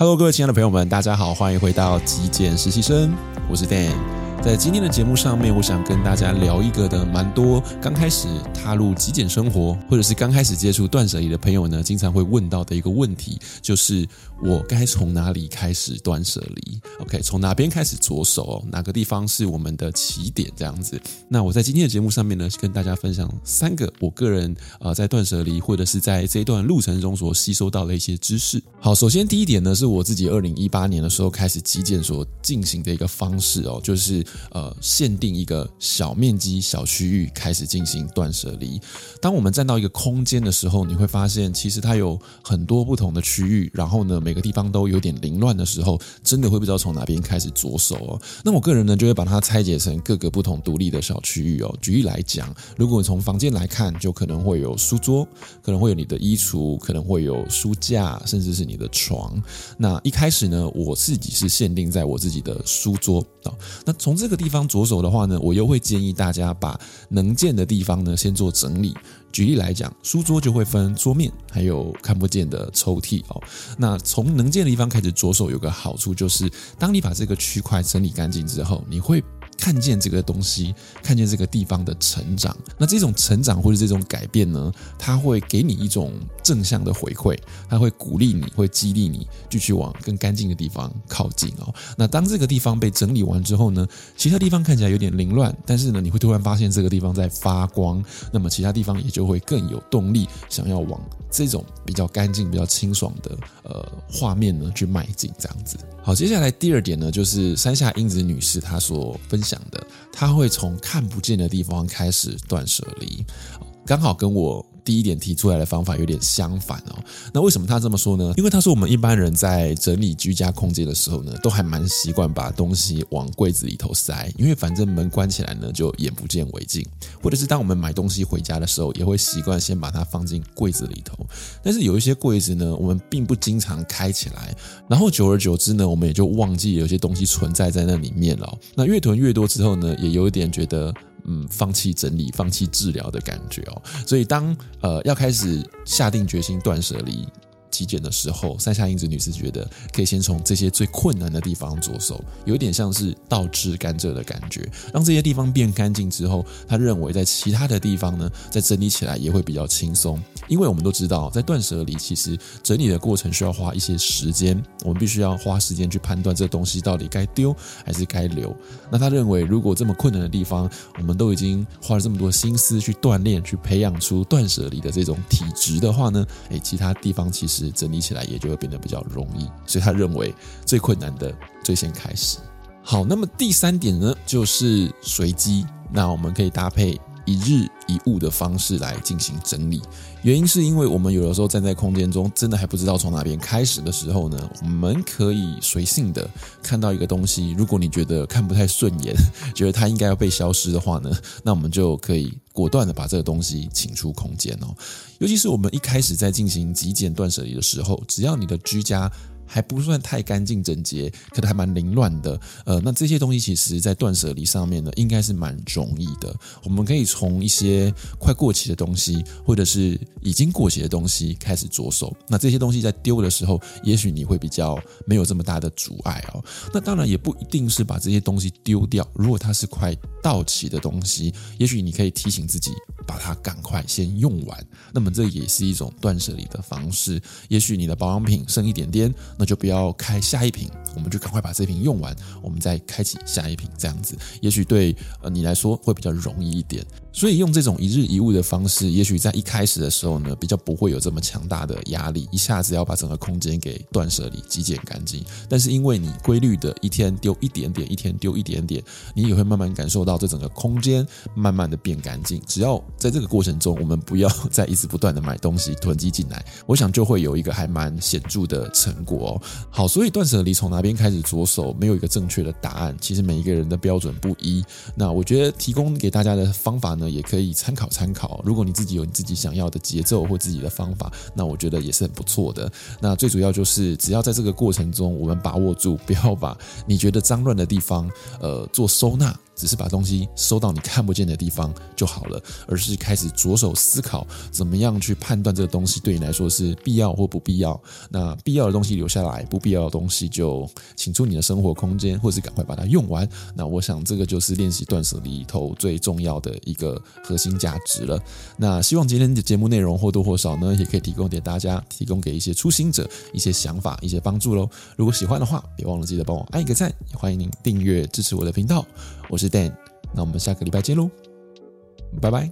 Hello，各位亲爱的朋友们，大家好，欢迎回到极简实习生，我是 Dan。在今天的节目上面，我想跟大家聊一个的蛮多刚开始踏入极简生活，或者是刚开始接触断舍离的朋友呢，经常会问到的一个问题，就是我该从哪里开始断舍离？OK，从哪边开始着手？哪个地方是我们的起点？这样子。那我在今天的节目上面呢，跟大家分享三个我个人呃在断舍离或者是在这一段路程中所吸收到的一些知识。好，首先第一点呢，是我自己二零一八年的时候开始极简所进行的一个方式哦，就是。呃，限定一个小面积、小区域开始进行断舍离。当我们站到一个空间的时候，你会发现其实它有很多不同的区域，然后呢，每个地方都有点凌乱的时候，真的会不知道从哪边开始着手哦。那我个人呢，就会把它拆解成各个不同独立的小区域哦。举例来讲，如果从房间来看，就可能会有书桌，可能会有你的衣橱，可能会有书架，甚至是你的床。那一开始呢，我自己是限定在我自己的书桌啊。那从这个地方着手的话呢，我又会建议大家把能见的地方呢先做整理。举例来讲，书桌就会分桌面，还有看不见的抽屉哦。那从能见的地方开始着手，有个好处就是，当你把这个区块整理干净之后，你会。看见这个东西，看见这个地方的成长，那这种成长或者这种改变呢，它会给你一种正向的回馈，它会鼓励你，会激励你继续往更干净的地方靠近哦。那当这个地方被整理完之后呢，其他地方看起来有点凌乱，但是呢，你会突然发现这个地方在发光，那么其他地方也就会更有动力，想要往这种比较干净、比较清爽的呃画面呢去迈进，这样子。好，接下来第二点呢，就是山下英子女士她所分讲的，他会从看不见的地方开始断舍离，刚好跟我。第一点提出来的方法有点相反哦。那为什么他这么说呢？因为他说我们一般人在整理居家空间的时候呢，都还蛮习惯把东西往柜子里头塞，因为反正门关起来呢就眼不见为净。或者是当我们买东西回家的时候，也会习惯先把它放进柜子里头。但是有一些柜子呢，我们并不经常开起来，然后久而久之呢，我们也就忘记有些东西存在在那里面了。那越囤越多之后呢，也有一点觉得。嗯，放弃整理、放弃治疗的感觉哦，所以当呃要开始下定决心断舍离。体检的时候，山下英子女士觉得可以先从这些最困难的地方着手，有点像是倒吃甘蔗的感觉。让这些地方变干净之后，她认为在其他的地方呢，在整理起来也会比较轻松。因为我们都知道，在断舍离其实整理的过程需要花一些时间，我们必须要花时间去判断这东西到底该丢还是该留。那她认为，如果这么困难的地方，我们都已经花了这么多心思去锻炼、去培养出断舍离的这种体质的话呢，诶，其他地方其实。整理起来也就会变得比较容易，所以他认为最困难的最先开始。好，那么第三点呢，就是随机。那我们可以搭配一日一物的方式来进行整理。原因是因为我们有的时候站在空间中，真的还不知道从哪边开始的时候呢，我们可以随性的看到一个东西。如果你觉得看不太顺眼，觉得它应该要被消失的话呢，那我们就可以果断的把这个东西请出空间哦。尤其是我们一开始在进行极简断舍离的时候，只要你的居家还不算太干净整洁，可能还蛮凌乱的。呃，那这些东西其实，在断舍离上面呢，应该是蛮容易的。我们可以从一些快过期的东西，或者是已经过期的东西开始着手。那这些东西在丢的时候，也许你会比较没有这么大的阻碍哦。那当然也不一定是把这些东西丢掉。如果它是快到期的东西，也许你可以提醒自己，把它赶快先用完。那么这也是一种断舍离的方式。也许你的保养品剩一点点。那就不要开下一瓶，我们就赶快把这瓶用完，我们再开启下一瓶，这样子，也许对呃你来说会比较容易一点。所以用这种一日一物的方式，也许在一开始的时候呢，比较不会有这么强大的压力，一下子要把整个空间给断舍离、极简干净。但是因为你规律的一天丢一点点，一天丢一点点，你也会慢慢感受到这整个空间慢慢的变干净。只要在这个过程中，我们不要再一直不断的买东西囤积进来，我想就会有一个还蛮显著的成果哦。好，所以断舍离从哪边开始着手，没有一个正确的答案。其实每一个人的标准不一。那我觉得提供给大家的方法呢，也可以参考参考。如果你自己有你自己想要的节奏或自己的方法，那我觉得也是很不错的。那最主要就是，只要在这个过程中，我们把握住，不要把你觉得脏乱的地方，呃，做收纳。只是把东西收到你看不见的地方就好了，而是开始着手思考怎么样去判断这个东西对你来说是必要或不必要。那必要的东西留下来，不必要的东西就请出你的生活空间，或是赶快把它用完。那我想这个就是练习断舍离头最重要的一个核心价值了。那希望今天的节目内容或多或少呢，也可以提供给大家，提供给一些初心者一些想法、一些帮助喽。如果喜欢的话，别忘了记得帮我按一个赞，也欢迎您订阅支持我的频道。我是是 Dan，那我们下个礼拜见喽，拜拜。